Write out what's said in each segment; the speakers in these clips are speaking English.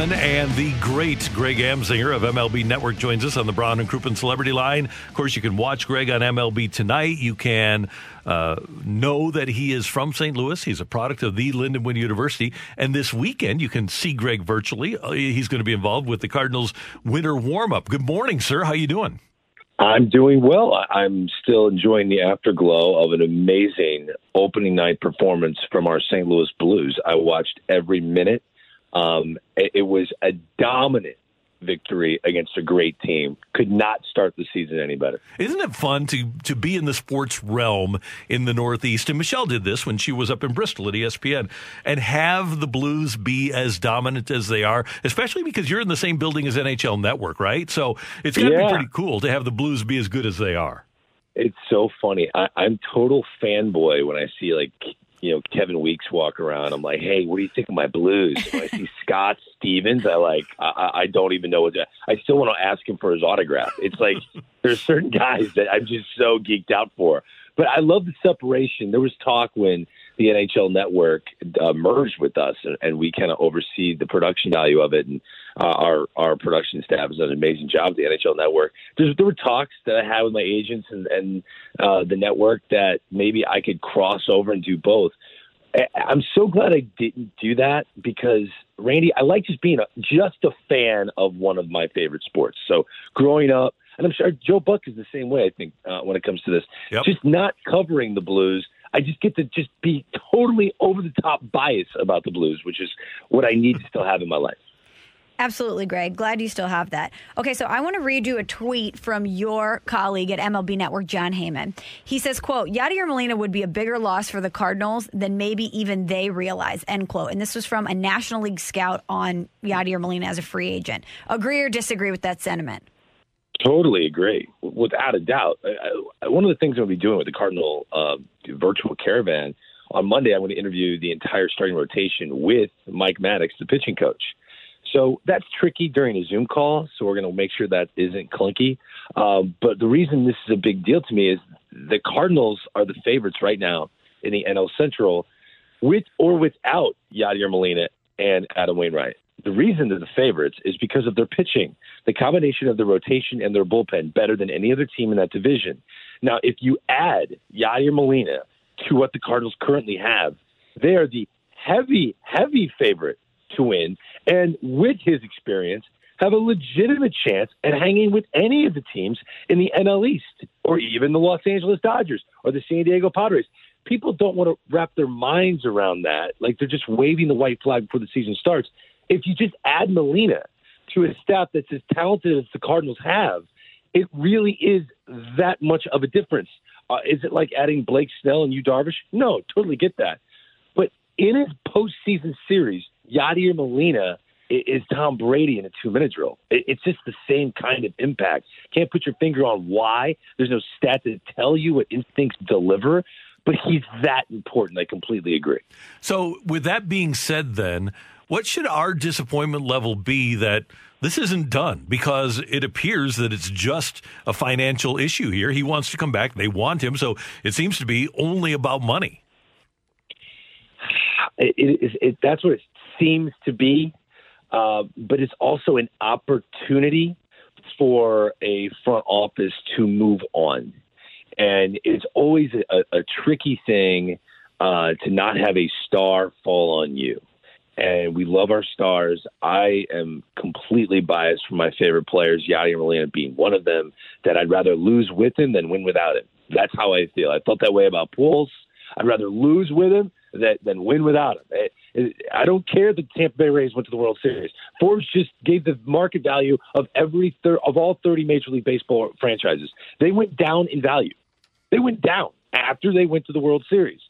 And the great Greg Amsinger of MLB Network joins us on the Brown and Crouppen Celebrity Line. Of course, you can watch Greg on MLB tonight. You can uh, know that he is from St. Louis. He's a product of the Lindenwood University. And this weekend, you can see Greg virtually. Uh, he's going to be involved with the Cardinals winter warm-up. Good morning, sir. How you doing? I'm doing well. I'm still enjoying the afterglow of an amazing opening night performance from our St. Louis Blues. I watched every minute um, it, it was a dominant victory against a great team. Could not start the season any better. Isn't it fun to to be in the sports realm in the Northeast? And Michelle did this when she was up in Bristol at ESPN, and have the Blues be as dominant as they are, especially because you're in the same building as NHL Network, right? So it's going to yeah. be pretty cool to have the Blues be as good as they are. It's so funny. I, I'm total fanboy when I see like you know Kevin Weekes walk around. I'm like, hey, what do you think of my blues? When I see Scott Stevens, I like, I, I don't even know what to. I still want to ask him for his autograph. It's like there's certain guys that I'm just so geeked out for. But I love the separation. There was talk when the NHL Network uh, merged with us, and, and we kind of oversee the production value of it. And uh, our our production staff has done an amazing job at the NHL Network. There's, there were talks that I had with my agents and, and uh, the network that maybe I could cross over and do both. I'm so glad I didn't do that because Randy, I like just being a, just a fan of one of my favorite sports. So growing up, and I'm sure Joe Buck is the same way. I think uh, when it comes to this, yep. just not covering the Blues I just get to just be totally over the top biased about the Blues, which is what I need to still have in my life. Absolutely, Greg. Glad you still have that. Okay, so I want to read you a tweet from your colleague at MLB Network, Jon Heyman. He says, quote, Yadier Molina would be a bigger loss for the Cardinals than maybe even they realize, end quote. And this was from a National League scout on Yadier Molina as a free agent. Agree or disagree with that sentiment? Totally agree, without a doubt. One of the things I'm going to be doing with the Cardinal uh, virtual caravan on Monday, I'm going to interview the entire starting rotation with Mike Maddux, the pitching coach. So that's tricky during a Zoom call. So we're going to make sure that isn't clunky. Um, but the reason this is a big deal to me is the Cardinals are the favorites right now in the NL Central, with or without Yadier Molina and Adam Wainwright. The reason they're the favorites is because of their pitching. The combination of their rotation and their bullpen better than any other team in that division. Now, if you add Yadier Molina to what the Cardinals currently have, they are the heavy, heavy favorite to win. And with his experience, have a legitimate chance at hanging with any of the teams in the NL East or even the Los Angeles Dodgers or the San Diego Padres. People don't want to wrap their minds around that. Like they're just waving the white flag before the season starts if you just add Molina to a staff that's as talented as the Cardinals have, it really is that much of a difference. Uh, is it like adding Blake Snell and Yu Darvish? No, totally get that. But in his postseason series, Yadier Molina is Tom Brady in a two-minute drill. It's just the same kind of impact. Can't put your finger on why. There's no stat to tell you what instincts deliver, but he's that important. I completely agree. So, with that being said, then what should our disappointment level be that this isn't done? Because it appears that it's just a financial issue here. He wants to come back. They want him. So it seems to be only about money. It, it, it, that's what it seems to be. Uh, but it's also an opportunity for a front office to move on. And it's always a, a tricky thing uh, to not have a star fall on you and we love our stars. I am completely biased for my favorite players, Yadier Molina being one of them, that I'd rather lose with him than win without him. That's how I feel. I felt that way about Pujols. I'd rather lose with him than, than win without him. I don't care that Tampa Bay Rays went to the World Series. Forbes just gave the market value of every thir- of all 30 Major League Baseball franchises. They went down in value. They went down after they went to the World Series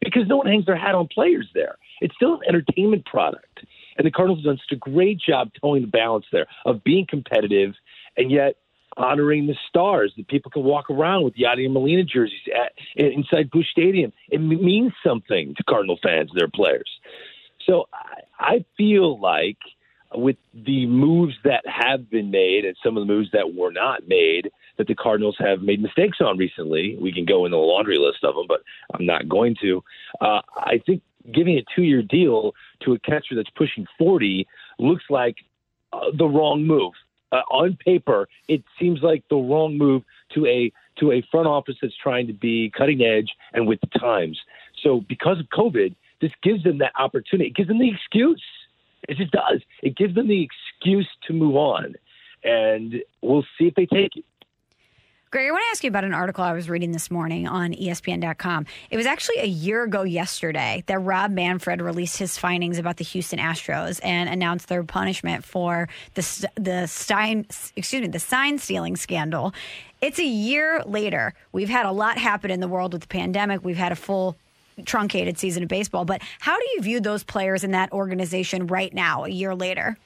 because no one hangs their hat on players there. It's still an entertainment product. And the Cardinals have done such a great job towing the balance there of being competitive and yet honoring the stars that people can walk around with Yadier Molina jerseys at, inside Busch Stadium. It means something to Cardinal fans, their players. So I, I feel like with the moves that have been made and some of the moves that were not made that the Cardinals have made mistakes on recently. We can go in the laundry list of them, but I'm not going to. Uh, I think giving a two year deal to a catcher that's pushing 40 looks like uh, the wrong move. Uh, on paper, it seems like the wrong move to a to a front office that's trying to be cutting edge and with the times. So, because of COVID, this gives them that opportunity. It gives them the excuse. It just does. It gives them the excuse to move on, and we'll see if they take it. Greg, I want to ask you about an article I was reading this morning on ESPN.com. It was actually a year ago yesterday that Rob Manfred released his findings about the Houston Astros and announced their punishment for the the Stein, excuse me, the sign stealing scandal. It's a year later. We've had a lot happen in the world with the pandemic. We've had a full truncated season of baseball. But how do you view those players in that organization right now, a year later?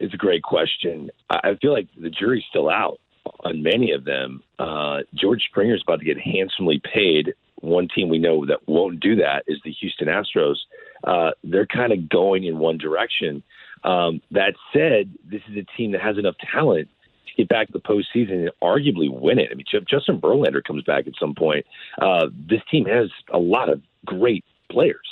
It's a great question. I feel like the jury's still out on many of them. Uh, George Springer is about to get handsomely paid. One team we know that won't do that is the Houston Astros. Uh, they're kind of going in one direction. Um, that said, this is a team that has enough talent to get back to the postseason and arguably win it. I mean, Justin Verlander comes back at some point. Uh, this team has a lot of great players.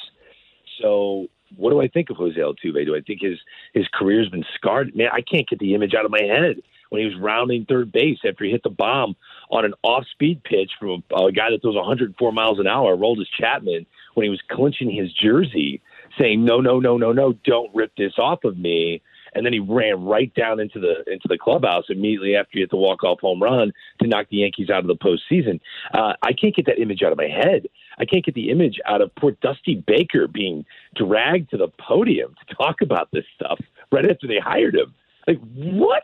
So what do I think of Jose Altuve? Do I think his his career's been scarred? Man, I can't get the image out of my head when he was rounding third base after he hit the bomb on an off-speed pitch from a, a guy that throws 104 miles an hour, Aroldis Chapman, when he was clinching his jersey, saying, "No, no, no, no, no, don't rip this off of me." And then he ran right down into the into the clubhouse immediately after he hit the walk off home run to knock the Yankees out of the postseason. Uh, I can't get that image out of my head. I can't get the image out of poor Dusty Baker being dragged to the podium to talk about this stuff right after they hired him. Like what?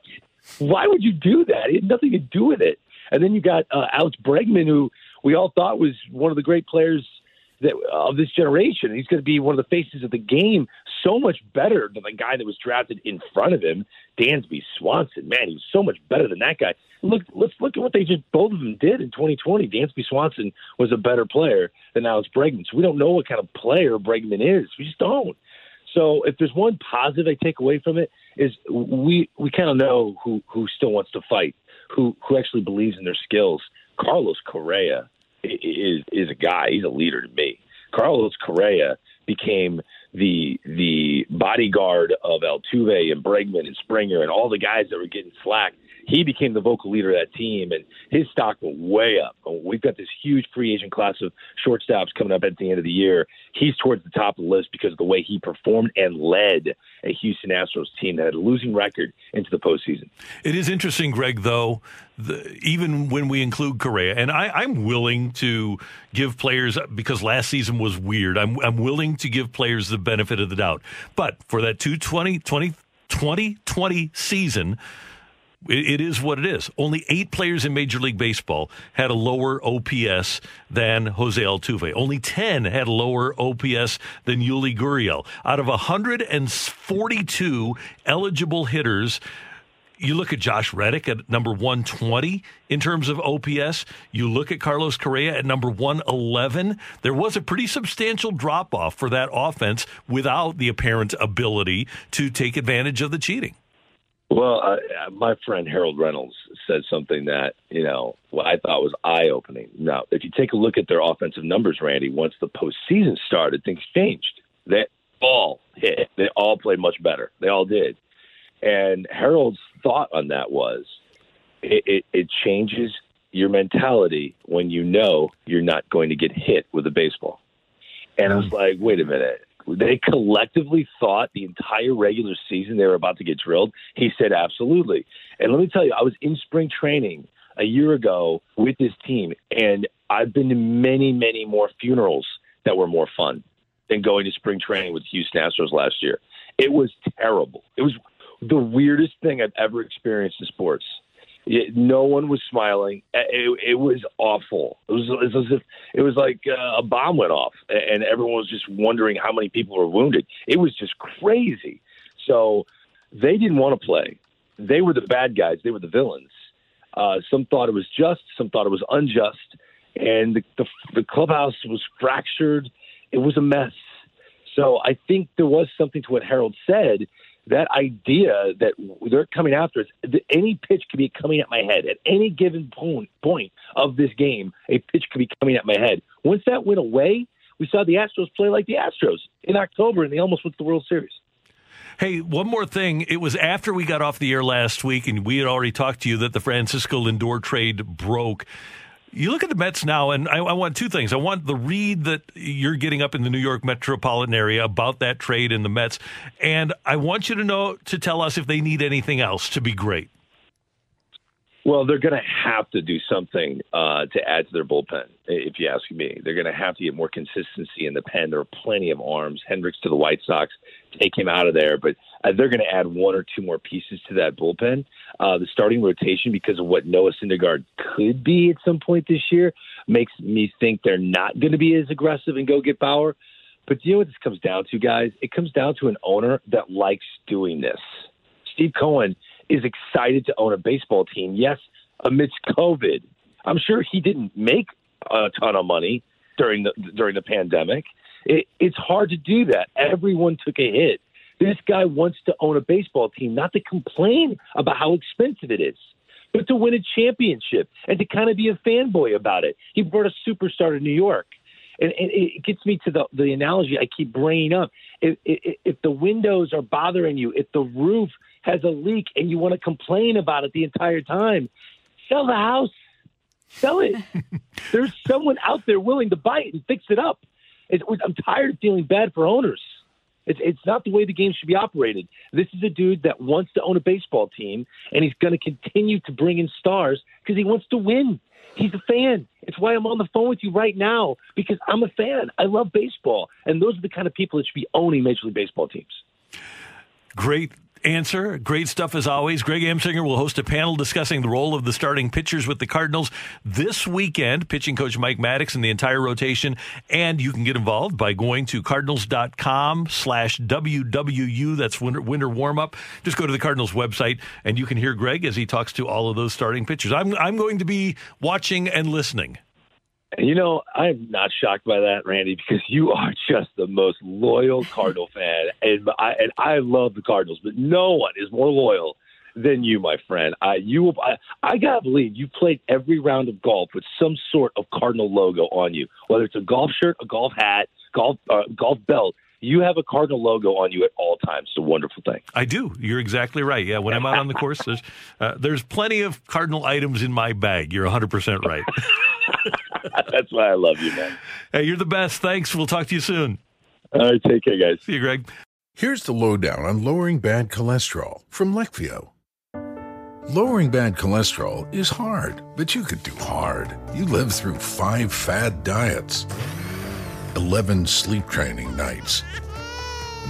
Why would you do that? It had nothing to do with it. And then you got uh, Alex Bregman, who we all thought was one of the great players that, of this generation. He's going to be one of the faces of the game, so much better than the guy that was drafted in front of him, Dansby Swanson. Man, he's so much better than that guy. Look, let's look at what they just both of them did in 2020. Dansby Swanson was a better player than Alex Bregman, so we don't know what kind of player Bregman is. We just don't. So if there's one positive I take away from it is we we kind of know who who still wants to fight, who who actually believes in their skills. Carlos Correa is is a guy. He's a leader to me. Carlos Correa became the the bodyguard of Altuve and Bregman and Springer and all the guys that were getting slack he became the vocal leader of that team, and his stock went way up. We've got this huge free agent class of shortstops coming up at the end of the year. He's towards the top of the list because of the way he performed and led a Houston Astros team that had a losing record into the postseason. It is interesting, Greg, though, the, even when we include Correa, and I, am willing to give players, because last season was weird, I'm, I'm willing to give players the benefit of the doubt. But for that 220, 20, 2020 season, it is what it is. Only eight players in Major League Baseball had a lower OPS than Jose Altuve. Only 10 had a lower OPS than Yuli Gurriel. Out of 142 eligible hitters, you look at Josh Reddick at number 120 in terms of OPS. You look at Carlos Correa at number 111. There was a pretty substantial drop off for that offense without the apparent ability to take advantage of the cheating. Well, uh, my friend Harold Reynolds said something that you know what I thought was eye opening. Now, if you take a look at their offensive numbers, Randy, once the postseason started, things changed. They all hit. They all played much better. They all did. And Harold's thought on that was, it, it, it changes your mentality when you know you're not going to get hit with a baseball. And I was mm. like, wait a minute they collectively thought the entire regular season they were about to get drilled? He said, absolutely. And let me tell you, I was in spring training a year ago with this team, and I've been to many, many more funerals that were more fun than going to spring training with Houston Astros last year. It was terrible. It was the weirdest thing I've ever experienced in sports. It, no one was smiling. It, it was awful. It was, it was as if it was like uh, a bomb went off, and everyone was just wondering how many people were wounded. It was just crazy. So they didn't want to play. they were the bad guys. They were the villains. Uh, some thought it was just, some thought it was unjust, and the, the, the clubhouse was fractured. It was a mess. So I think there was something to what Harold said. That idea that they're coming after us, any pitch could be coming at my head at any given point point of this game. A pitch could be coming at my head. Once that went away, we saw the Astros play like the Astros in October, and they almost went to the World Series. Hey, one more thing. It was after we got off the air last week, and we had already talked to you that the Francisco Lindor trade broke. You look at the Mets now, and I, I, want two things. I want the read that you're getting up in the New York metropolitan area about that trade in the Mets, and I want you to know to tell us if they need anything else to be great. Well, they're going to have to do something uh, to add to their bullpen, if you ask me. They're going to have to get more consistency in the pen. There are plenty of arms. Hendriks to the White Sox, take him out of there, but uh, they're going to add one or two more pieces to that bullpen. Uh, the starting rotation, because of what Noah Syndergaard could be at some point this year, makes me think they're not going to be as aggressive and go get Bauer. But you know what this comes down to, guys? It comes down to an owner that likes doing this. Steve Cohen – is excited to own a baseball team. Yes, amidst COVID, I'm sure he didn't make a ton of money during the during the pandemic. It, it's hard to do that. Everyone took a hit. This guy wants to own a baseball team, not to complain about how expensive it is, but to win a championship and to kind of be a fanboy about it. He brought a superstar to New York. And, and it gets me to the, the analogy I keep bringing up. If, if, if the windows are bothering you, if the roof has a leak and you want to complain about it the entire time, sell the house. Sell it. There's someone out there willing to buy it and fix it up. It, I'm tired of feeling bad for owners. It's, it's not the way the game should be operated. This is a dude that wants to own a baseball team, and he's going to continue to bring in stars because he wants to win. He's a fan. It's why I'm on the phone with you right now because I'm a fan. I love baseball, and those are the kind of people that should be owning Major League Baseball teams. Great answer. Great stuff as always. Greg Amsinger will host a panel discussing the role of the starting pitchers with the Cardinals this weekend. Pitching coach Mike Maddux and the entire rotation. And you can get involved by going to cardinals.com slash WWU. That's winter, winter warm up. Just go to the Cardinals website and you can hear Greg as he talks to all of those starting pitchers. I'm, I'm going to be watching and listening. You know, I'm not shocked by that, Randy, because you are just the most loyal Cardinal fan, and I and I love the Cardinals, but no one is more loyal than you, my friend. I you I, I gotta believe you played every round of golf with some sort of Cardinal logo on you, whether it's a golf shirt, a golf hat, golf uh, golf belt you have a Cardinal logo on you at all times. It's a wonderful thing. I do. You're exactly right. Yeah, when I'm out on the course, there's uh, there's plenty of Cardinal items in my bag. You're 100 percent right. That's why I love you, man. Hey, you're the best. Thanks. We'll talk to you soon. All right, take care, guys. See you, Greg. Here's the lowdown on lowering bad cholesterol from Leqvio. Lowering bad cholesterol is hard, but you could do hard. You lived through five fad diets 11 sleep training nights,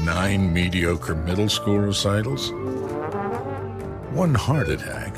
9 mediocre middle school recitals, 1 heart attack.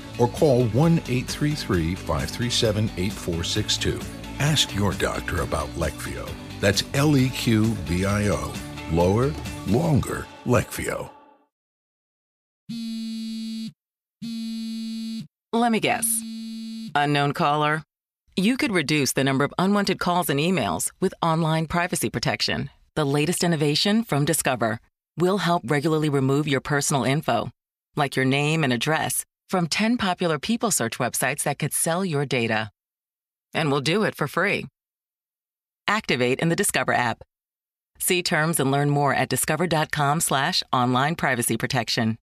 or call 1 833 537 8462. Ask your doctor about Leqvio. That's L E Q V I O. Lower, longer, Leqvio. Let me guess. Unknown caller you could reduce the number of unwanted calls and emails with online privacy protection. The latest innovation from Discover will help regularly remove your personal info, like your name and address, from 10 popular people search websites that could sell your data. And we'll do it for free. Activate in the Discover app. See terms and learn more at discover.com slash online privacy protection.